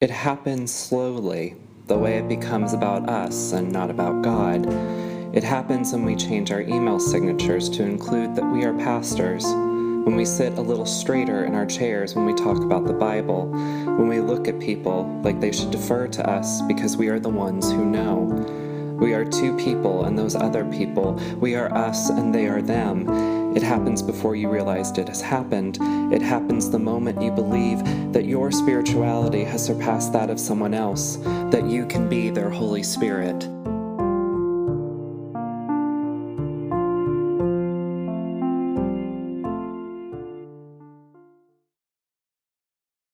It happens slowly, the way it becomes about us and not about God. It happens when we change our email signatures to include that we are pastors, when we sit a little straighter in our chairs when we talk about the Bible, when we look at people like they should defer to us because we are the ones who know. We are two people and those other people. We are us and they are them. Happens before you realized it has happened. It happens the moment you believe that your spirituality has surpassed that of someone else, that you can be their Holy Spirit.